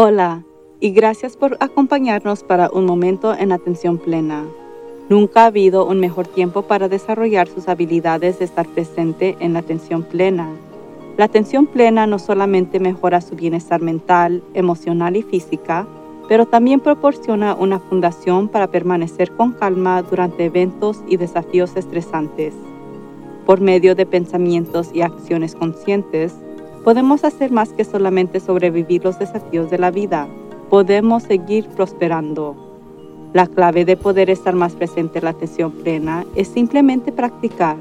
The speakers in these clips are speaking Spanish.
Hola y gracias por acompañarnos para un momento en atención plena. Nunca ha habido un mejor tiempo para desarrollar sus habilidades de estar presente en la atención plena. La atención plena no solamente mejora su bienestar mental, emocional y física, pero también proporciona una fundación para permanecer con calma durante eventos y desafíos estresantes. Por medio de pensamientos y acciones conscientes, podemos hacer más que solamente sobrevivir los desafíos de la vida. Podemos seguir prosperando. La clave de poder estar más presente en la atención plena es simplemente practicar.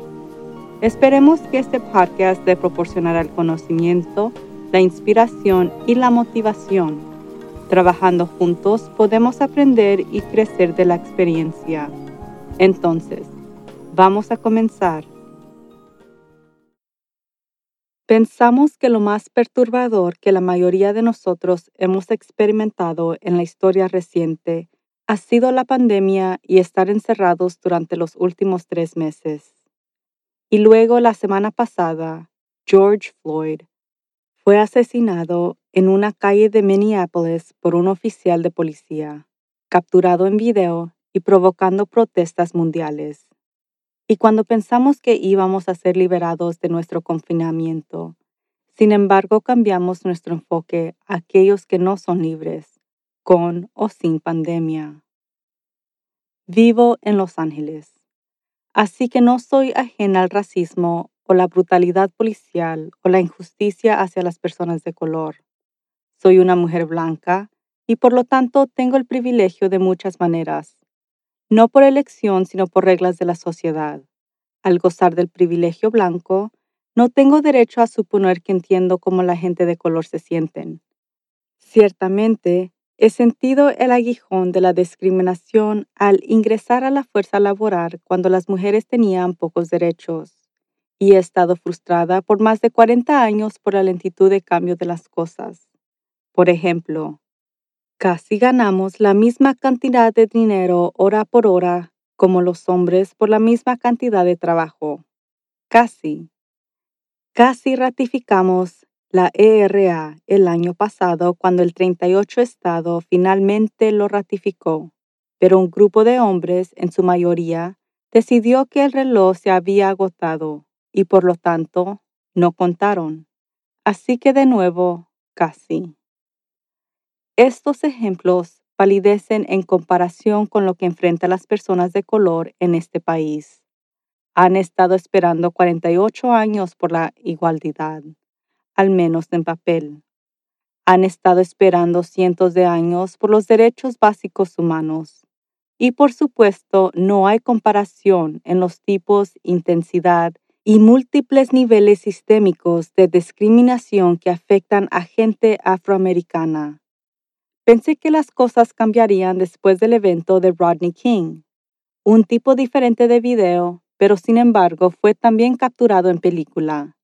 Esperemos que este podcast le proporcionará el conocimiento, la inspiración y la motivación. Trabajando juntos podemos aprender y crecer de la experiencia. Entonces, vamos a comenzar. Pensamos que lo más perturbador que la mayoría de nosotros hemos experimentado en la historia reciente ha sido la pandemia y estar encerrados durante los últimos tres meses. Y luego la semana pasada, George Floyd fue asesinado en una calle de Minneapolis por un oficial de policía, capturado en video y provocando protestas mundiales. Y cuando pensamos que íbamos a ser liberados de nuestro confinamiento, sin embargo cambiamos nuestro enfoque a aquellos que no son libres, con o sin pandemia. Vivo en Los Ángeles, así que no soy ajena al racismo o la brutalidad policial o la injusticia hacia las personas de color. Soy una mujer blanca y por lo tanto tengo el privilegio de muchas maneras, no por elección, sino por reglas de la sociedad. Al gozar del privilegio blanco, no tengo derecho a suponer que entiendo cómo la gente de color se sienten. Ciertamente, he sentido el aguijón de la discriminación al ingresar a la fuerza laboral cuando las mujeres tenían pocos derechos, y he estado frustrada por más de 40 años por la lentitud de cambio de las cosas. Por ejemplo, Casi ganamos la misma cantidad de dinero hora por hora como los hombres por la misma cantidad de trabajo. Casi. Casi ratificamos la ERA el año pasado cuando el 38 Estado finalmente lo ratificó, pero un grupo de hombres, en su mayoría, decidió que el reloj se había agotado y por lo tanto no contaron. Así que de nuevo, casi. Estos ejemplos palidecen en comparación con lo que enfrentan las personas de color en este país. Han estado esperando 48 años por la igualdad, al menos en papel. Han estado esperando cientos de años por los derechos básicos humanos. Y por supuesto, no hay comparación en los tipos, intensidad y múltiples niveles sistémicos de discriminación que afectan a gente afroamericana Pensé que las cosas cambiarían después del evento de Rodney King, un tipo diferente de video, pero sin embargo fue también capturado en película.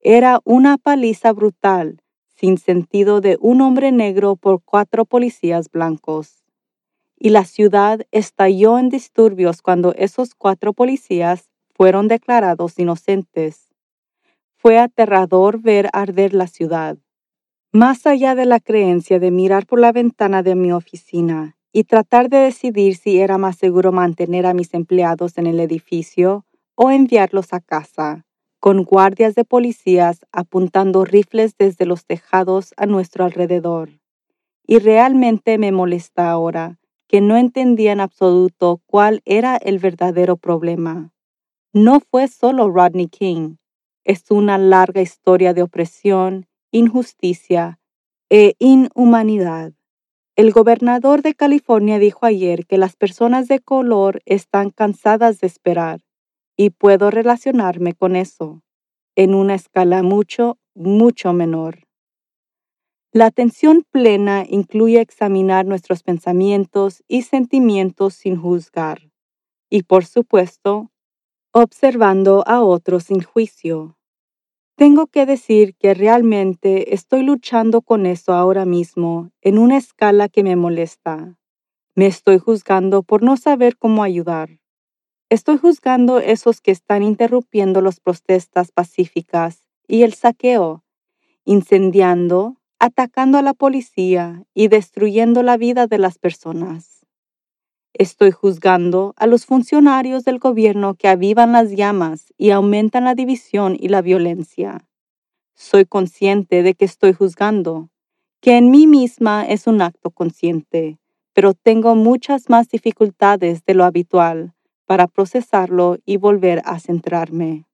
Era una paliza brutal, sin sentido de un hombre negro por cuatro policías blancos. Y la ciudad estalló en disturbios cuando esos cuatro policías fueron declarados inocentes. Fue aterrador ver arder la ciudad. Más allá de la creencia de mirar por la ventana de mi oficina y tratar de decidir si era más seguro mantener a mis empleados en el edificio o enviarlos a casa, con guardias de policías apuntando rifles desde los tejados a nuestro alrededor. Y realmente me molesta ahora que no entendía en absoluto cuál era el verdadero problema. No fue solo Rodney King, es una larga historia de opresión injusticia e inhumanidad. El gobernador de California dijo ayer que las personas de color están cansadas de esperar y puedo relacionarme con eso en una escala mucho, mucho menor. La atención plena incluye examinar nuestros pensamientos y sentimientos sin juzgar y, por supuesto, observando a otros sin juicio. Tengo que decir que realmente estoy luchando con eso ahora mismo en una escala que me molesta. Me estoy juzgando por no saber cómo ayudar. Estoy juzgando esos que están interrumpiendo las protestas pacíficas y el saqueo, incendiando, atacando a la policía y destruyendo la vida de las personas. Estoy juzgando a los funcionarios del gobierno que avivan las llamas y aumentan la división y la violencia. Soy consciente de que estoy juzgando, que en mí misma es un acto consciente, pero tengo muchas más dificultades de lo habitual para procesarlo y volver a centrarme.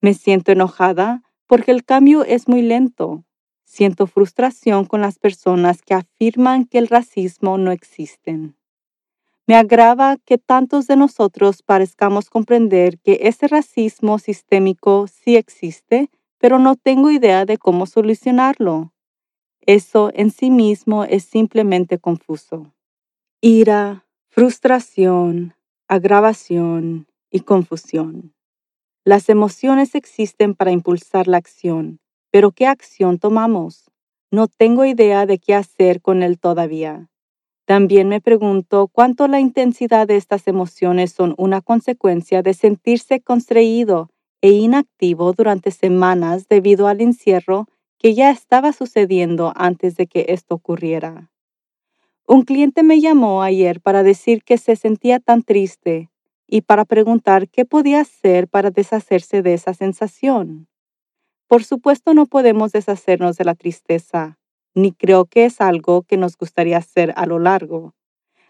Me siento enojada porque el cambio es muy lento. Siento frustración con las personas que afirman que el racismo no existe. Me agrava que tantos de nosotros parezcamos comprender que ese racismo sistémico sí existe, pero no tengo idea de cómo solucionarlo. Eso en sí mismo es simplemente confuso. Ira, frustración, agravación y confusión. Las emociones existen para impulsar la acción, pero ¿qué acción tomamos? No tengo idea de qué hacer con él todavía. También me pregunto cuánto la intensidad de estas emociones son una consecuencia de sentirse constreído e inactivo durante semanas debido al encierro que ya estaba sucediendo antes de que esto ocurriera. Un cliente me llamó ayer para decir que se sentía tan triste y para preguntar qué podía hacer para deshacerse de esa sensación. Por supuesto no podemos deshacernos de la tristeza, ni creo que es algo que nos gustaría hacer a lo largo.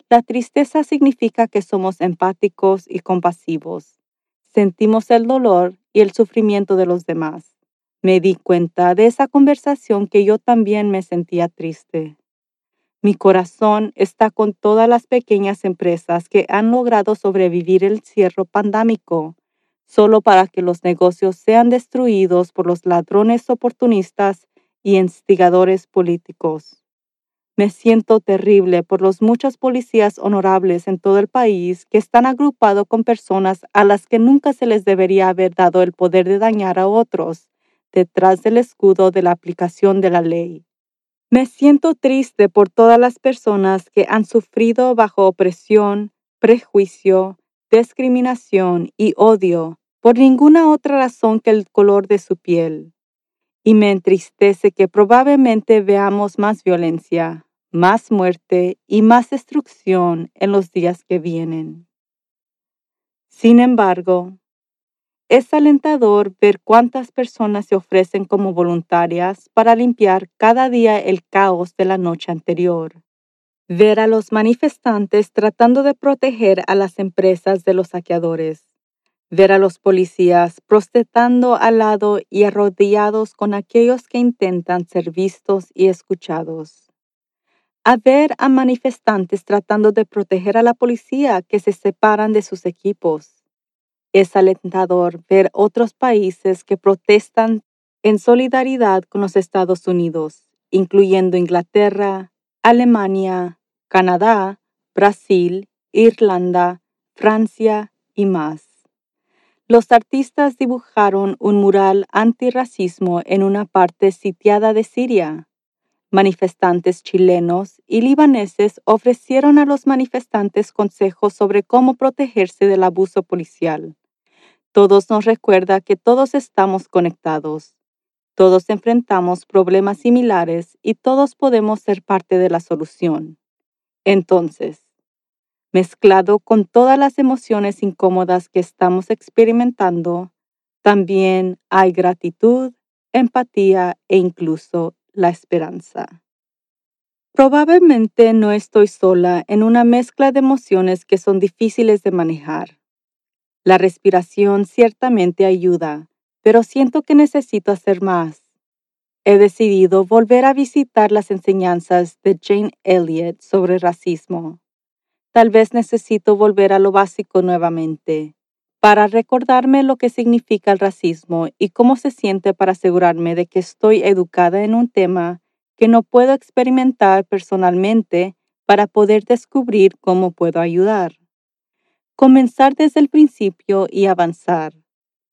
La tristeza significa que somos empáticos y compasivos. Sentimos el dolor y el sufrimiento de los demás. Me di cuenta de esa conversación que yo también me sentía triste. Mi corazón está con todas las pequeñas empresas que han logrado sobrevivir el cierre pandémico, solo para que los negocios sean destruidos por los ladrones oportunistas y instigadores políticos. Me siento terrible por los muchos policías honorables en todo el país que están agrupados con personas a las que nunca se les debería haber dado el poder de dañar a otros detrás del escudo de la aplicación de la ley. Me siento triste por todas las personas que han sufrido bajo opresión, prejuicio, discriminación y odio por ninguna otra razón que el color de su piel. Y me entristece que probablemente veamos más violencia, más muerte y más destrucción en los días que vienen. Sin embargo, es alentador ver cuántas personas se ofrecen como voluntarias para limpiar cada día el caos de la noche anterior. Ver a los manifestantes tratando de proteger a las empresas de los saqueadores. Ver a los policías protestando al lado y arrodillados con aquellos que intentan ser vistos y escuchados. A ver a manifestantes tratando de proteger a la policía que se separan de sus equipos es alentador ver otros países que protestan en solidaridad con los Estados Unidos, incluyendo Inglaterra, Alemania, Canadá, Brasil, Irlanda, Francia y más. Los artistas dibujaron un mural antirracismo en una parte sitiada de Siria. Manifestantes chilenos y libaneses ofrecieron a los manifestantes consejos sobre cómo protegerse del abuso policial. Todos nos recuerda que todos estamos conectados. Todos enfrentamos problemas similares y todos podemos ser parte de la solución. Entonces, mezclado con todas las emociones incómodas que estamos experimentando, también hay gratitud, empatía e incluso la esperanza. Probablemente no estoy sola en una mezcla de emociones que son difíciles de manejar. La respiración ciertamente ayuda, pero siento que necesito hacer más. He decidido volver a visitar las enseñanzas de Jane Elliott sobre racismo. Tal vez necesito volver a lo básico nuevamente, para recordarme lo que significa el racismo y cómo se siente para asegurarme de que estoy educada en un tema que no puedo experimentar personalmente para poder descubrir cómo puedo ayudar comenzar desde el principio y avanzar,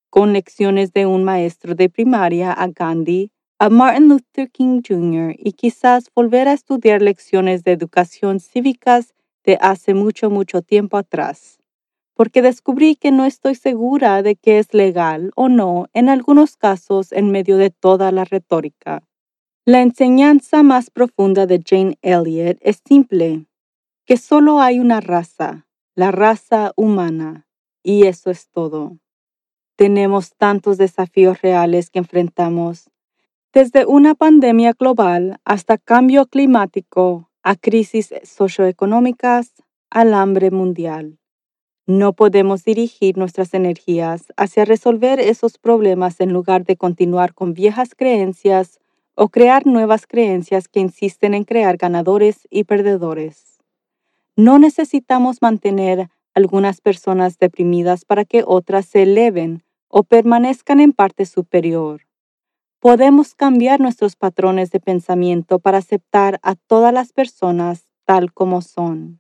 con lecciones de un maestro de primaria a Gandhi, a Martin Luther King Jr. y quizás volver a estudiar lecciones de educación cívicas hace mucho, mucho tiempo atrás, porque descubrí que no estoy segura de que es legal o no en algunos casos en medio de toda la retórica. La enseñanza más profunda de Jane Elliott es simple, que solo hay una raza, la raza humana, y eso es todo. Tenemos tantos desafíos reales que enfrentamos, desde una pandemia global hasta cambio climático, a crisis socioeconómicas, al hambre mundial. No podemos dirigir nuestras energías hacia resolver esos problemas en lugar de continuar con viejas creencias o crear nuevas creencias que insisten en crear ganadores y perdedores. No necesitamos mantener algunas personas deprimidas para que otras se eleven o permanezcan en parte superior. Podemos cambiar nuestros patrones de pensamiento para aceptar a todas las personas tal como son.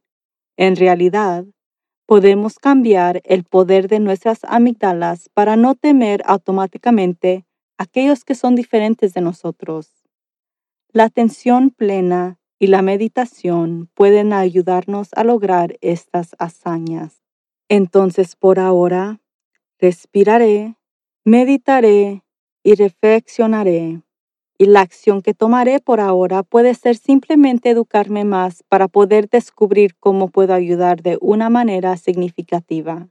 En realidad, podemos cambiar el poder de nuestras amígdalas para no temer automáticamente aquellos que son diferentes de nosotros. La atención plena y la meditación pueden ayudarnos a lograr estas hazañas. Entonces, por ahora, respiraré, meditaré y reflexionaré. Y la acción que tomaré por ahora puede ser simplemente educarme más para poder descubrir cómo puedo ayudar de una manera significativa.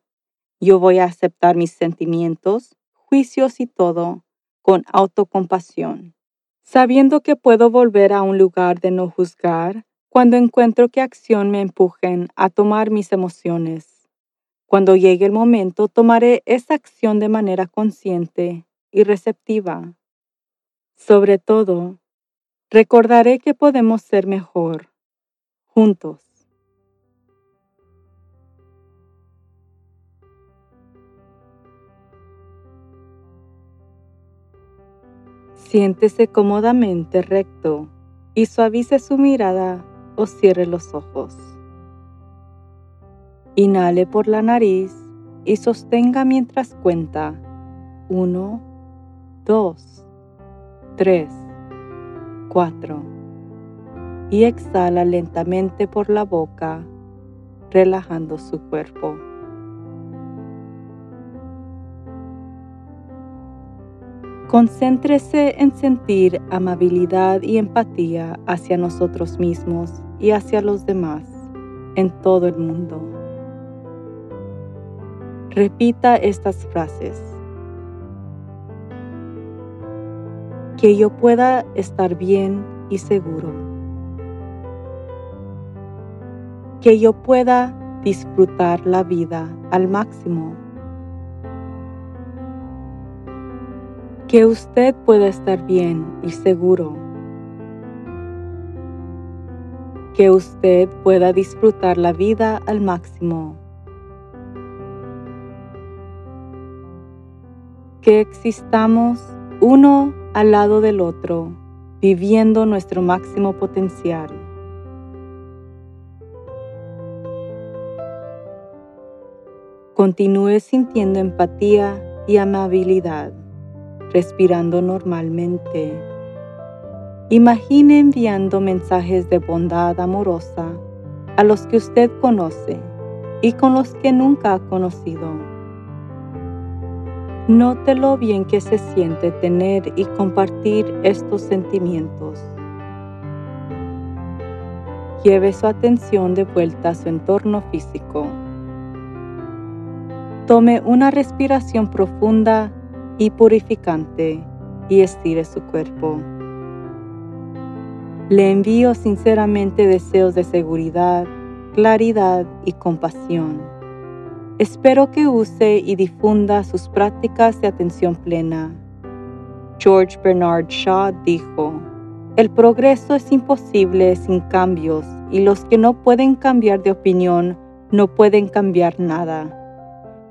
Yo voy a aceptar mis sentimientos, juicios y todo con autocompasión, sabiendo que puedo volver a un lugar de no juzgar cuando encuentro que acción me empujen a tomar mis emociones. Cuando llegue el momento, tomaré esa acción de manera consciente y receptiva. Sobre todo, recordaré que podemos ser mejor, juntos. Siéntese cómodamente recto y suavice su mirada o cierre los ojos. Inhale por la nariz y sostenga mientras cuenta. Uno, dos. 3, 4. Y exhala lentamente por la boca, relajando su cuerpo. Concéntrese en sentir amabilidad y empatía hacia nosotros mismos y hacia los demás en todo el mundo. Repita estas frases. Que yo pueda estar bien y seguro. Que yo pueda disfrutar la vida al máximo. Que usted pueda estar bien y seguro. Que usted pueda disfrutar la vida al máximo. Que existamos uno al lado del otro, viviendo nuestro máximo potencial. Continúe sintiendo empatía y amabilidad, respirando normalmente. Imagine enviando mensajes de bondad amorosa a los que usted conoce y con los que nunca ha conocido Note lo bien que se siente tener y compartir estos sentimientos. Lleve su atención de vuelta a su entorno físico. Tome una respiración profunda y purificante y estire su cuerpo. Le envío sinceramente deseos de seguridad, claridad y compasión Espero que use y difunda sus prácticas de atención plena. George Bernard Shaw dijo, el progreso es imposible sin cambios y los que no pueden cambiar de opinión no pueden cambiar nada.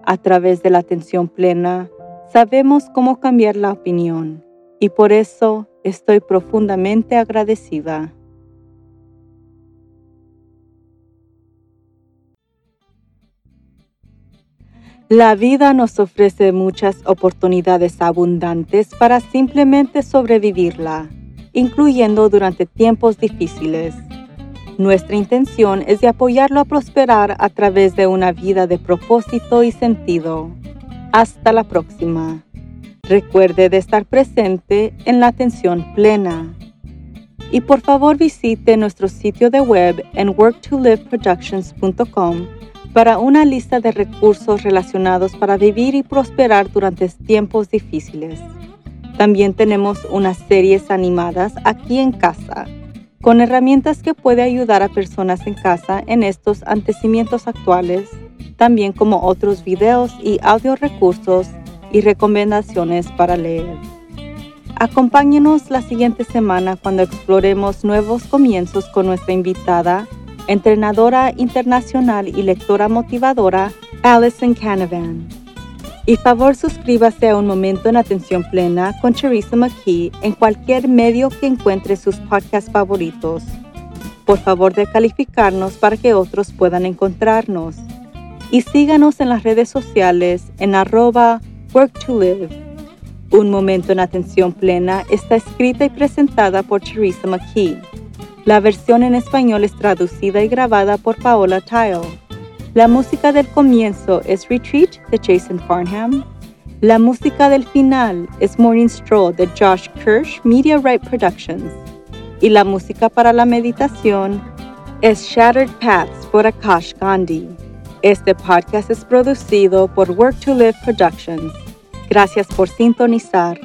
A través de la atención plena, sabemos cómo cambiar la opinión y por eso estoy profundamente agradecida. La vida nos ofrece muchas oportunidades abundantes para simplemente sobrevivirla, incluyendo durante tiempos difíciles. Nuestra intención es de apoyarlo a prosperar a través de una vida de propósito y sentido. Hasta la próxima. Recuerde de estar presente en la atención plena. Y por favor visite nuestro sitio de web en worktoliveproductions.com para una lista de recursos relacionados para vivir y prosperar durante tiempos difíciles. También tenemos unas series animadas aquí en casa, con herramientas que puede ayudar a personas en casa en estos antecimientos actuales, también como otros videos y audio recursos y recomendaciones para leer. Acompáñenos la siguiente semana cuando exploremos nuevos comienzos con nuestra invitada, entrenadora internacional y lectora motivadora, Alison Canavan. Y favor suscríbase a Un Momento en Atención Plena con Teresa McKee en cualquier medio que encuentre sus podcasts favoritos. Por favor de calificarnos para que otros puedan encontrarnos. Y síganos en las redes sociales en arroba work to live. Un Momento en Atención Plena está escrita y presentada por Teresa McKee. La versión en español es traducida y grabada por Paola Tile. La música del comienzo es Retreat de Jason Farnham. La música del final es Morning Stroll de Josh Kirsch Media Right Productions. Y la música para la meditación es Shattered Paths por Akash Gandhi. Este podcast es producido por Work to Live Productions. Gracias por sintonizar.